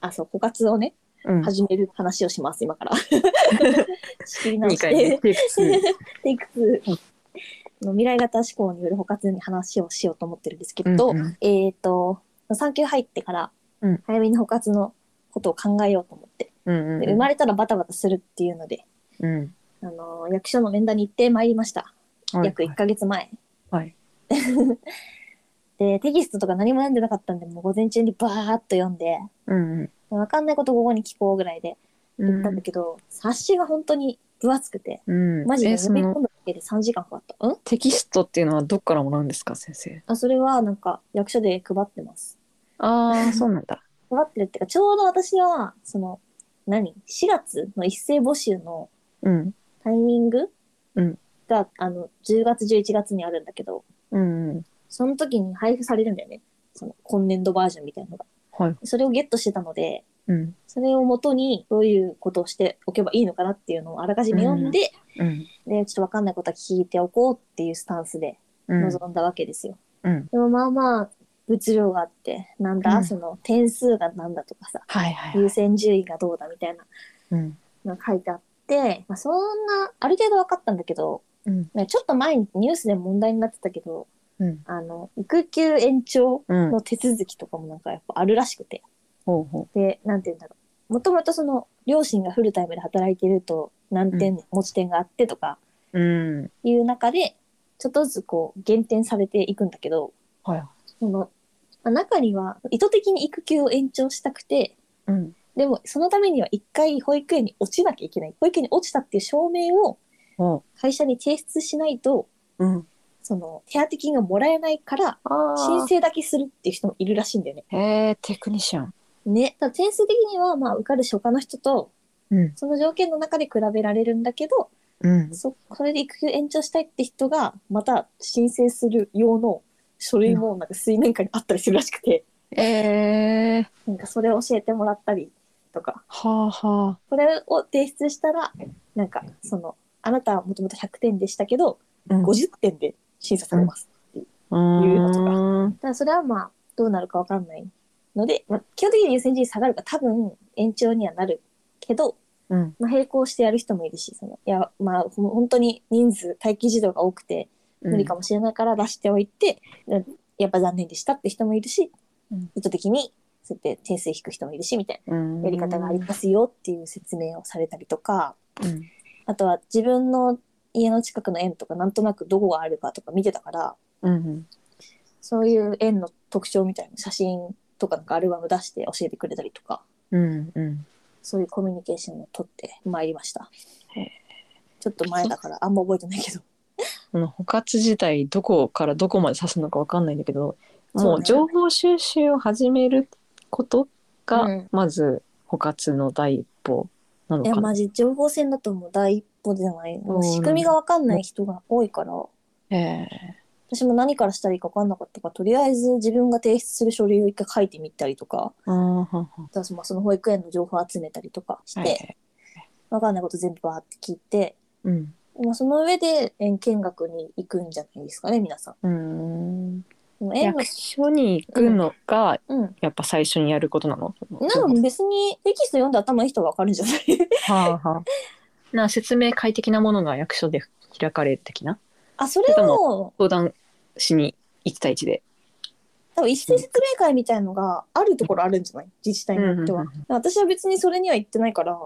あそう枯渇をねうん。始める話をします今から 仕切り直2し回目。てテイク2 テイク2の未来型思考による枯渇に話をしようと思ってるんですけど、うんうんえっ、と産休入ってからうん早めに枯渇のことを考えようと思って、うんうんで生まれたらバタバタするっていうので、うん。あの役所の面談に行ってまいりました、はい約1ヶ月前。はい。でテキストとか何も読んでなかったんでもう午前中にバーッと読んでうんうん。分かんないこと午後に聞こうぐらいでう行ったんだけど、冊子が本当に分厚くてん。マジでえ、その読み込むだけで3時間かかった。うん？テキストっていうのはどっからもらうんですか、先生？あそれはなんか役所で配ってます。ああ、そうなんだ。配ってるっていうかちょうど私はその何？4月の一斉募集のうん。タイミング、うんがあの10月11月にあるんだけどうんうん。その時に配布されるんだよねその今年度バージョンみたいなのがはい。それをゲットしてたのでうん。それをもとにどういうことをしておけばいいのかなっていうのをあらかじめ読んで、うん。でちょっと分かんないことは聞いておこうっていうスタンスでうん。臨んだわけですよ、うん。でもまあまあ物量があってなんだ、うんその点数がなんだとかさはいはいはい。優先順位がどうだみたいなうん。のが書いてあって、まあ、そんなある程度分かったんだけどうん。ねちょっと前にニュースで問題になってたけどうん。あの育休延長うん。の手続きとかもなんかやっぱあるらしくてほうほでなんて言うんだろうもともとその両親がフルタイムで働いてると何点持ち点があってとかう。うん。いう中でちょっとずつこう減点されていくんだけどはい。そのまあ中には意図的に育休を延長したくてうん。でもそのためには一回保育園に落ちなきゃいけない保育園に落ちたっていう証明をほ会社に提出しないとう。うん。その手当金がもらえないからあ申請だけするっていう人もいるらしいんだよね。へえ、テクニシャン。ね、ただ点数的にはまあ受かる初夏の人とうん。その条件の中で比べられるんだけどうん。そそれで育休延長したいって人がまた申請する用の書類もなんか水面下にあったりするらしくて、ええ。なんかそれを教えてもらったりとかはあはこれを提出したらなんかそのあなたはもともと100点でしたけどあ。うん。50点で審査されます。ういうのとかーん。ただそれはまあどうなるかわかんないので、まあ、基本的に優先順位下がるから多分延長にはなるけど、うん。まあ、並行してやる人もいるしそのいやまあ本当に人数待機児童が多くて無理かもしれないから出しておいて、うんやっぱ残念でしたって人もいるし、うん意図的にそうやって点数引く人もいるしみたいうん。なやり方がありますよっていう説明をされたりとかうん。あとは自分の家の近くの園とかなんとなくどこがあるかとか見てたからうん。そういう園の特徴みたいな写真とかなんかアルバム出して教えてくれたりとかうん。うん。そういうコミュニケーションを取ってまいりましたへえちょっと前だからあんま覚えてないけどこの枯渇自体どこからどこまで指すのかわかんないんだけど、もう情報収集を始めることがうんまず枯渇の第一歩なのかな。いやマジ情報戦だともう第一歩じゃないもう仕組みが分かんない人が多いからええ私も何からしたらいいか分かんなかったからとりあえず自分が提出する書類を一回書いてみたりとかあーはんはんだからその保育園の情報を集めたりとかして、はい分かんないこと全部バーって聞いて、うん。まあ、その上で園見学に行くんじゃないですかね皆さん。うーん。役所に行くのがうんやっぱ最初にやることなの？なんか別にテキスト読んで頭いい人が分かるんじゃない？はあはあ。な説明会的なものが役所で開かれる的な？あそれを相談しに1対1で？多分一斉説明会みたいのがあるところあるんじゃない？自治体によっては。私は別にそれには行ってないから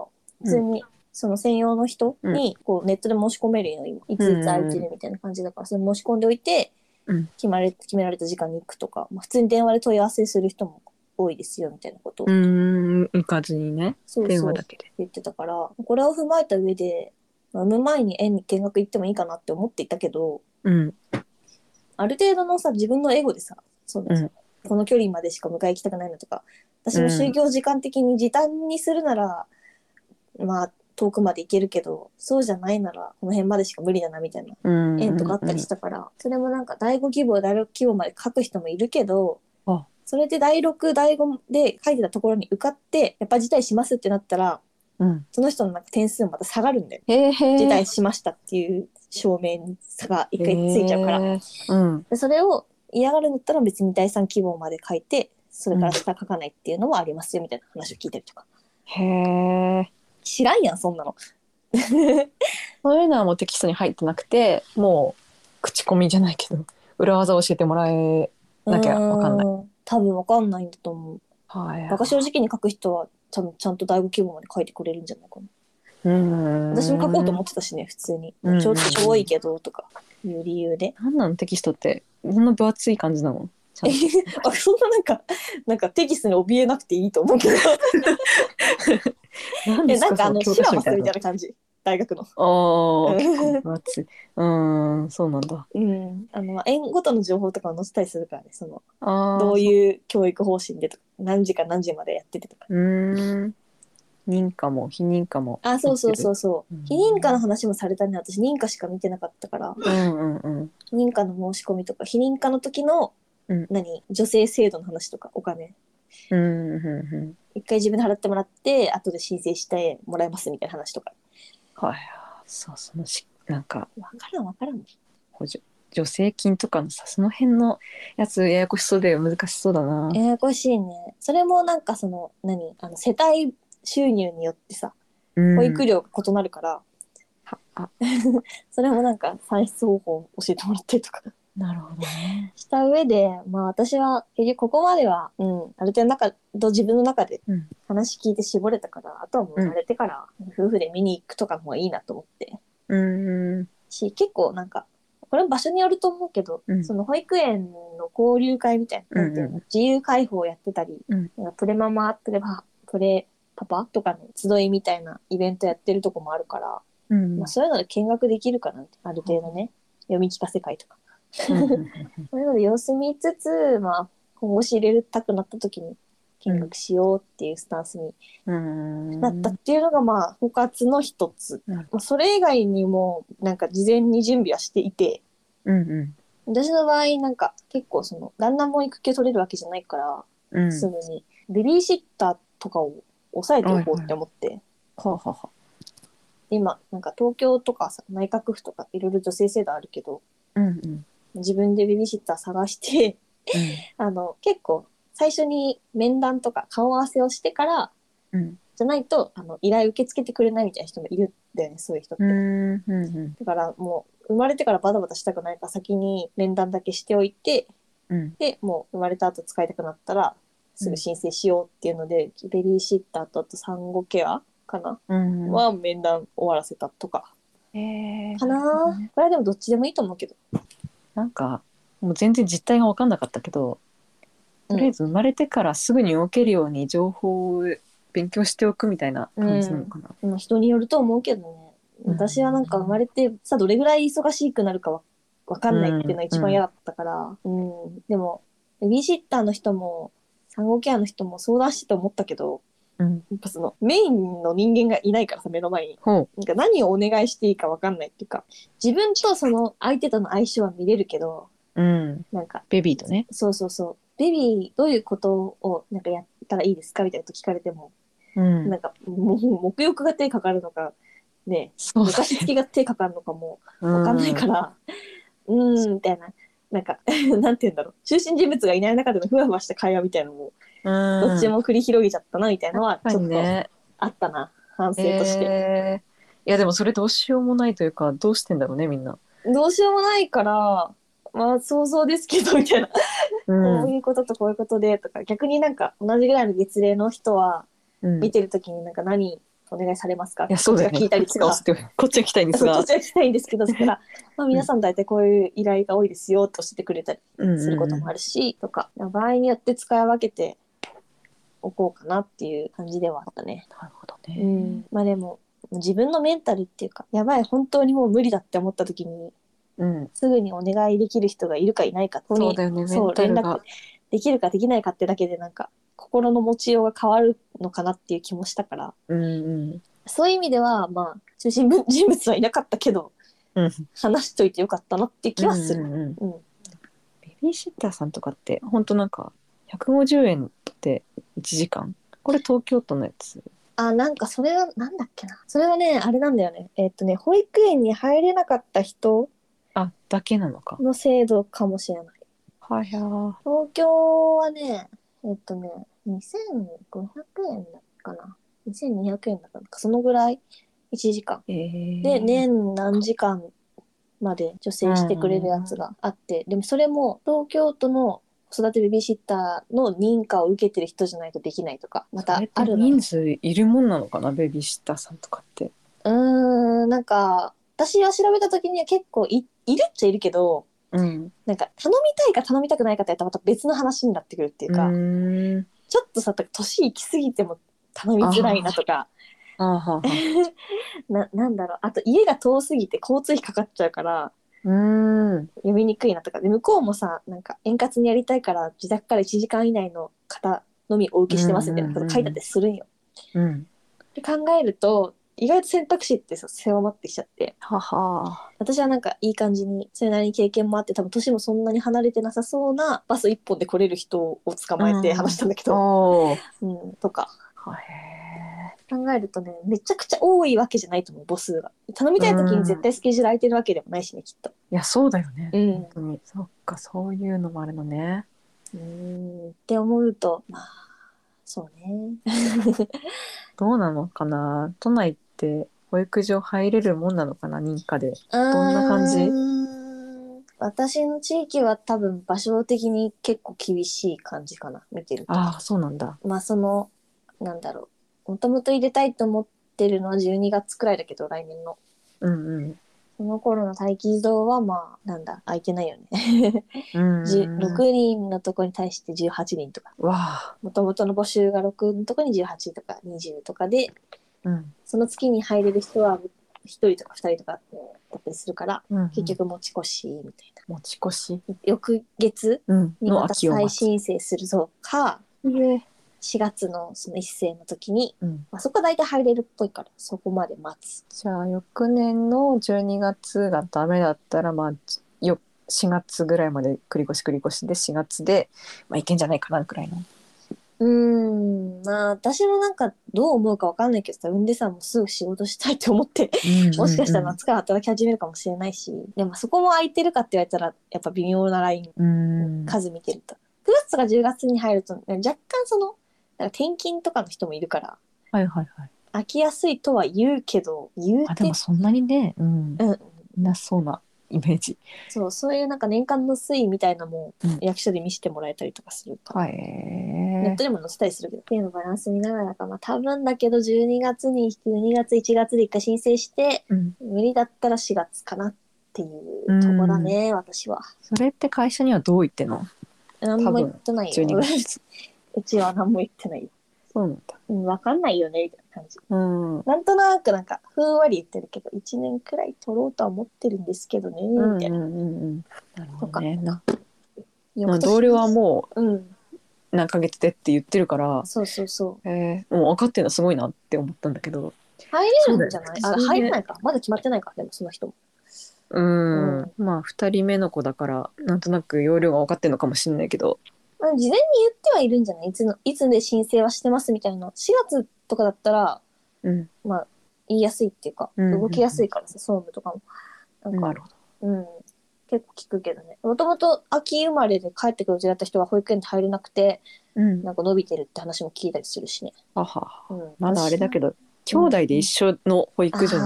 普通にその専用の人にこうネットで申し込めるよ今いついつ空いてるみたいな感じだからそれ申し込んでおいてうん。決まれ決められた時間に行くとか、まあ、普通に電話で問い合わせする人も多いですよみたいなこと。をうーん、行かずにね、そうそう。電話だけで。言ってたからこれを踏まえた上でまあ産む前に園に見学行ってもいいかなって思っていたけどうん、ある程度のさ自分のエゴでさその、うん。この距離までしか迎え行きたくないのとか私も就業時間的に時短にするなら、まあ遠くまで行けるけどそうじゃないならこの辺までしか無理だなみたいなうん。園とかあったりしたから、それもなんか第5希望第6希望まで書く人もいるけどあそれで第6第5で書いてたところに受かってやっぱ辞退しますってなったらうん。その人のなんか点数もまた下がるんだよ。へえへ辞退しましたっていう証明に差が一回ついちゃうから。うん。でそれを嫌がるんだったら別に第3希望まで書いてそれから下書かないっていうのもありますよみたいな話を聞いたりとか。へえ。知らんやん、そんなの。そういうのはもうテキストに入ってなくて、もう口コミじゃないけど、裏技を教えてもらえなきゃわかんない。い。多分わかんないんだと思う。はい。バカ正直に書く人はちゃんちゃんと第五規模まで書いてくれるんじゃないかな。うん。私も書こうと思ってたしね、普通に。うんちょっとしょぼいけどとかいう理由で。なんなのテキストって、こんな分厚い感じなの？あそんななんか、なんかテキストに怯えなくていいと思うけど。えなんかあの、そシラバスみたいな感じ。大学の。ああ、い。うーん、そうなんだ。うん。あの、園ごとの情報とかを載せたりするからね、その、ああ。どうう。いう教育方針でとか、何時から何時までやっててとか。うーん。認可も非認可も。あ、そうそうそうそううん。非認可の話もされたね。私、認可しか見てなかったから、うんうんうん。認可の申し込みとか、非認可の時の、うん何、女性制度の話とか、お金。うんうんうん。一回自分で払ってもらって、後で申請してもらえますみたいな話とか。はい。そう、そのし、なんか、わからんわからん。補助。助成金とかのさ、その辺のやつややこしそうで難しそうだな。ややこしいね。それもなんかその、何？あの、世帯収入によってさ、うん保育料が異なるから、はあ、それもなんか算出方法を教えてもらったりとかなるほどね。した上で、まあ私は結局ここまでは、うん、ある程度中と自分の中でうん話聞いて絞れたから、あとはもう生まれてから夫婦で見に行くとかの方がいいなと思って。うん。し、結構なんか、これは場所によると思うけど、うんその保育園の交流会みたいな、なんうん自由開放やってたり、うんプレママ、プレパ、プレパパとかの集いみたいなイベントやってるとこもあるから、うん。まあ、そういうので見学できるかなって、ある程度ね、読み聞かせ会とか。うんうん そういうので様子見つつ、まあ、今後仕入れたくなった時に見学しようっていうスタンスにうん。なったっていうのが、まあ、枯渇の一つ。まあそれ以外にも、なんか事前に準備はしていて、うんうん。私の場合、なんか結構その、旦那も育休取れるわけじゃないから、うん。すぐに、ベビーシッターとかを抑えておこうって思って、はあは今、なんか東京とかさ、内閣府とかいろいろ女性制度あるけど、うんうん。自分でベビーシッター探して、あの、結構、最初に面談とか顔合わせをしてから、うん。じゃないと、あの、依頼受け付けてくれないみたいな人もいるんだよね、そういう人って。うん。うんうん。だからもう、生まれてからバタバタしたくないから先に面談だけしておいて、うん。で、もう生まれた後使いたくなったら、すぐ申請しようっていうので、ベビーシッターとあと産後ケアかな、うん。は面談終わらせたとか。えーかなこれはでもどっちでもいいと思うけど。なんか、もう全然実態が分かんなかったけど、とりあえず生まれてからすぐに動けるように情報を勉強しておくみたいな感じなのかな。うん、人によると思うけどね。うん私はなんか生まれてさ、どれぐらい忙しくなるかわわかんないっていうのが一番嫌だったから。うん。でも、ベビーシッターの人も、産後ケアの人も相談してて思ったけど、うん。やっぱそのメインの人間がいないからさ、目の前に。ほなんか何をお願いしていいかわかんないっていうか、自分とその相手との相性は見れるけど、う。うん。なんか、ベビーとね。そうそうそう、ベビーどういうことをなんかやったらいいですかみたいなこと聞かれても、うんなんか、もう、沐浴が手かかるのか、ね、そうだ昔付きが手かかるのかもね。わかんないから、うーん、みたいな。なんか、なんて言うんだろう。中心人物がいない中でのふわふわした会話みたいなのも、らどっちも繰り広げちゃったな、みたいなのは、ちょっとね。あったな。反省として。えーいやでもそれどうしようもないというかどうしてんだろうねみんな。どうしようもないから、まあ想像ですけど、みたいな。うこういうこととこういうことで、とか、逆になんか同じぐらいの月齢の人は、うん、い見てるときになんか何お願いされますか？やそうだよね。聞いたりとかこっち。が聞きたいんですそう、こがっち。は聞きたいんですけど、まあ皆さん大体こういう依頼が多いですよって教えてくれたりすることもあるし、とか、場合によって使い分けておこうかなっていう感じではあったね。なるほどうね。ん。まあでも、自分のメンタルっていうか、やばい、本当にもう無理だって思った時に、うん。すぐにお願いできる人がいるかいないか、ここにそうだよね。メそう連絡が。できるかできないかってだけでなんか、心の持ちようが変わるのかなっていう気もしたから、うんうん。そういう意味では、まあ、中心 人物はいなかったけど、うん話しといてよかったなっていう気はする。うんうんうんうん。ベビーシッターさんとかって本当なんか150円って1時間？これ東京都のやつあ、なんかそれは、なんだっけな。それはね、あれなんだよね。えっ、とね、保育園に入れなかった人あだけなのか。の制度かもしれない。はやー東京はね、えっとね、2500円だったかな。2200円だったのか、そのぐらい？1時間。えー、で、年何時間まで助成してくれるやつがあって、でもそれも東京都の子育てベビーシッターの認可を受けてる人じゃないとできないとか、またあるの。人数いるもんなのかな？ベビーシッターさんとかって。うーん、なんか、私が調べた時には結構いいるっちゃいるけど、うん。なんか頼みたいか頼みたくないかってやったらまた別の話になってくるっていうか。ちょっとさ、年いきすぎても頼みづらいなとか、あーはーはー ななんだろう、あと家が遠すぎて交通費かかっちゃうから、うーん。読みにくいなとかで向こうもさなんか円滑にやりたいから自宅から1時間以内の方のみお受けしてますみたいなこと書いてあってするんよ。うん。で考えると意外と選択肢ってさ狭まってきちゃってはは私はなんかいい感じにそれなりに経験もあって多分年もそんなに離れてなさそうなバス一本で来れる人を捕まえてうん話したんだけー。ど、おー。うんとかはへ考えるとねめちゃくちゃ多いわけじゃないと思う母数が。頼みたい時に絶対スケジュール空いてるわけでもないしねきっと。ー。いや、そうだよね。うん本当に。そっか、そういうのもあるのね。うーんって思うとまあそうね。どうなのかな？都内って保育所入れるもんなのかな？認可で。どんな感じ？私の地域は多分場所的に結構厳しい感じかな見てるとああ、そうなんだ。まあそのなんだろうもともと入れたいと思ってるのは12月くらいだけど来年のうんうん。その頃の待機児童はまあなんだ空いてないよねうんじゅ6人のとこに対して18人とかわあ。もともとの募集が6のとこに18とか20とかでうん。その月に入れる人は1人とか2人とかだったりするからうん結局持ち越しみたい持ち越し。な翌月うん。のにまた再秋を待つ。申請するぞかええ4月のその一斉の時に、うん。まあ、そこは大体入れるっぽいからそこまで待つじゃあ、翌年の12月がダメだったら、まあ、よ4月ぐらいまで繰り越し繰り越しで4月で、まあ、いけんじゃないかなくらいの。うーんまあ私もなんかどう思うかわかんないけどさ産んでさもうすぐ仕事したいって思ってもしかしたら夏から働き始めるかもしれないし、でもそこも空いてるかって言われたらやっぱ微妙なラインうん。数見てると9月とか10月に入ると若干そのなんか転勤とかの人もいるからはいはいはい。飽きやすいとは言うけど言うあ、でてもそんなにね、うん。うんいなそうなイメージ。そうそういうなんか年間の推移みたいなのもうん役所で見せてもらえたりとかすると、はい。ネットでも載せたりするけどっていうのバランス見ながらかまあ多分だけど12月に12月1月で一回申請してうん。無理だったら4月かなっていうとこだね、私はそれって会社にはどう言ってんの？何も言ってないよ12月。うちは何も言ってない。よ、そうなんだ。うん、分かんないよねみたいな感じ。うん。なんとなくなんかふんわり言ってるけど1年くらい取ろうとは思ってるんですけどねみたいな、うんうんうんうん。なるほどね。な翌年。同僚はもうん。う何ヶ月でって言ってるから、そうそうそう。えー、もう分かってるのすごいなって思ったんだけど。入れるんじゃない？あそうだよね。入れない。か。まだ決まってないか。でもその人も。うん。うまあ2人目の子だからなんとなく容量が分かってるのかもしれないけど。まあ事前に言ってはいるんじゃない？いつのいつで申請はしてますみたいな。4月とかだったらうん。まあ言いやすいっていうか、うんうんうん。動きやすいからさ総務とかも。なんか、なるほど。うん、結構聞くけどね。もともと秋生まれで帰ってくる予定だった人が保育園に入れなくてうん。なんか伸びてるって話も聞いたりするしね、あは。うん、まだあれだけど、兄弟で一緒の保育所に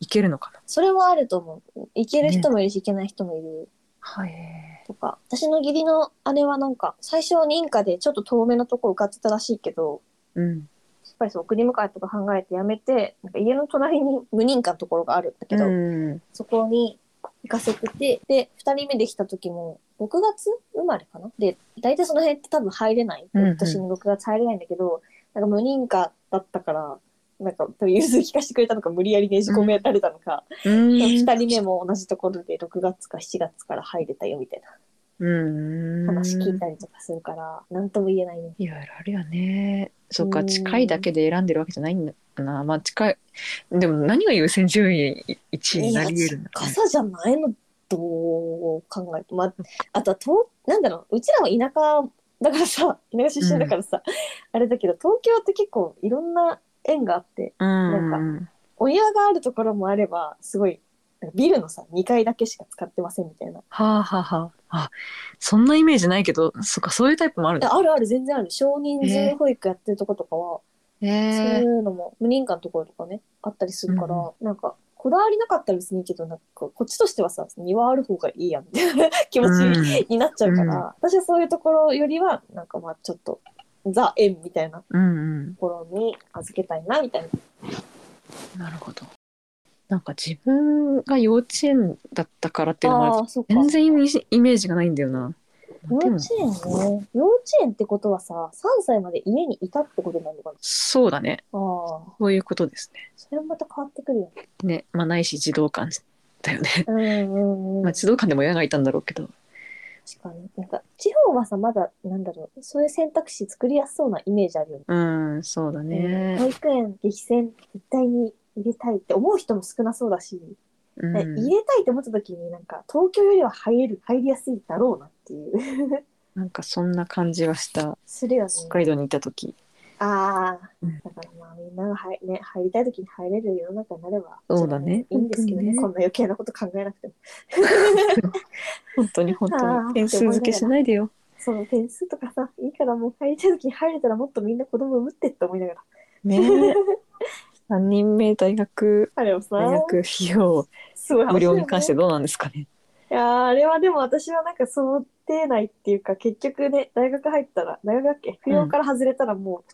行けるのかな？それもあると思う。行ける人もいるし行けない人もいるはい。とか私の義理の姉はなんか最初認可でちょっと遠めのとこ受かってたらしいけどうん。やっぱりそう送り迎えとか考えてやめてなんか家の隣に無認可のところがあるんだけど、うん。そこに行かせててで2人目できた時も6月生まれかな？で大体その辺って多分入れないうんうん私に6月入れないんだけど、なんか無認可だったからなんか多分融通聞かせてくれたのか無理やりねじ込められたのか、うん。2人目も同じところで6月か7月から入れたよみたいうん。な話聞いたりとかするから何とも言えないね。いろいろあるよね。そっか、うん近いだけで選んでるわけじゃないんだな。まあ近い。でも何が優先順位1位になり得るんだろうね傘じゃないの？どう考えて、まあ、あとは東なんだろううちらは田舎だからさ田舎出身だからさ、あれだけど東京って結構いろんな縁があってうん。なん。お庭があるところもあればすごいビルのさ2階だけしか使ってませんみたいな。はあはあはあ。そんなイメージないけどそっかそういうタイプもあるえあるある全然ある。少人数保育やってるとことかは、そうへいうのも無認可のところとかねあったりするから、なんかこだわりなかったら別にいいけどなんかこっちとしてはさ庭ある方がいいやんみたいな 気持ちになっちゃうから、うん。私はそういうところよりはなんかまあちょっとザ・縁みたいなとうんうん。ころに預けたいなみたいな。なるほど。なんか自分が幼稚園だったからっていうのもあるあそ全然イメージイメージがないんだよな。幼でも稚園ね。幼稚園ってことはさ3歳まで家にいたってことになるのかな？そうだね。ああそういうことですね。それもまた変わってくるよね。ねまあないし児童館だよね。うんうんうん。まあ児童館でも親がいたんだろうけど確かに。なんか、地方はさ、まだ、なんだろう、そういう選択肢作りやすそうなイメージあるよね。うんそうだうんね保育園、激戦、絶対に入れたいって思う人も少なそうだし、うんえ入れたいって思った時になんか、東京よりは入れる、入りやすいだろうなっていう。なんかそんな感じはしたするよね。北海道にいた時ああ、うん。だからまあみんなが入,、ね、入りたい時に入れる世の中になれば、そうだね。いいんですけどね、ね。こんな余計なこと考えなくても。本当に本あ当ーに点数付けしないでよ。その点数とかさ、いいからもう入りたい時に入れたらもっとみんな子供産むってって思いながら。ねえ。3人目大学あれ大学費用無料に関してどうなんですかね。いやーあれはでも私はなんか想定内っていうか結局ね大学入ったら大学だっけ？扶養から外れたらもう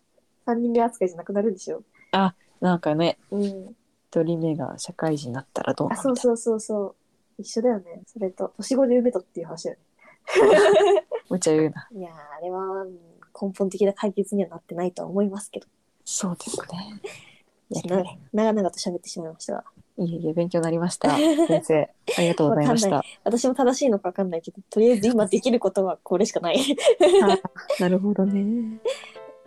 3人目扱いじゃなくなるんでしょ？なんかね。うん。一人目が社会人になったらどうなあんだ？そうそうそうそう。一緒だよね。それと。年子で産めとっていう話だよむちゃ言うな。ね いやーあれはうん根本的な解決にはなってないとは思いますけど。そうですね。長々と喋ってしまいましたがいえいえ勉強になりました。先生ありがとうございましわた私も正しいのか分かんないけどとりあえず今できることはこれしかない。あなるほどね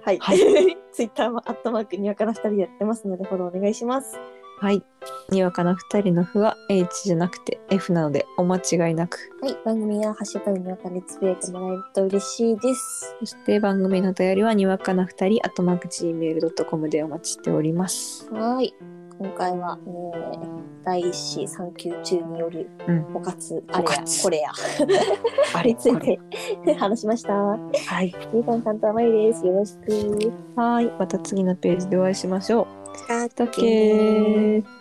はい、はい。ツイッターもアットマークにわかな2人でやってますのでフォローお願いします。はい。にわかな二人の符は H じゃなくて F なのでお間違いなく。はい、番組はハッシュタグにわかにつぶやいてもらえると嬉しいです。そして番組のお便りはにわかな二人、あとマーク Gmail.com でお待ちしております。はい、今回は、えー、第一子産休中によるうん。おかつ、あれやこれや あについて話しました。はい。みかんさんとあまいです。よろしく。はい。また次のページでお会いしましょう。だだけー。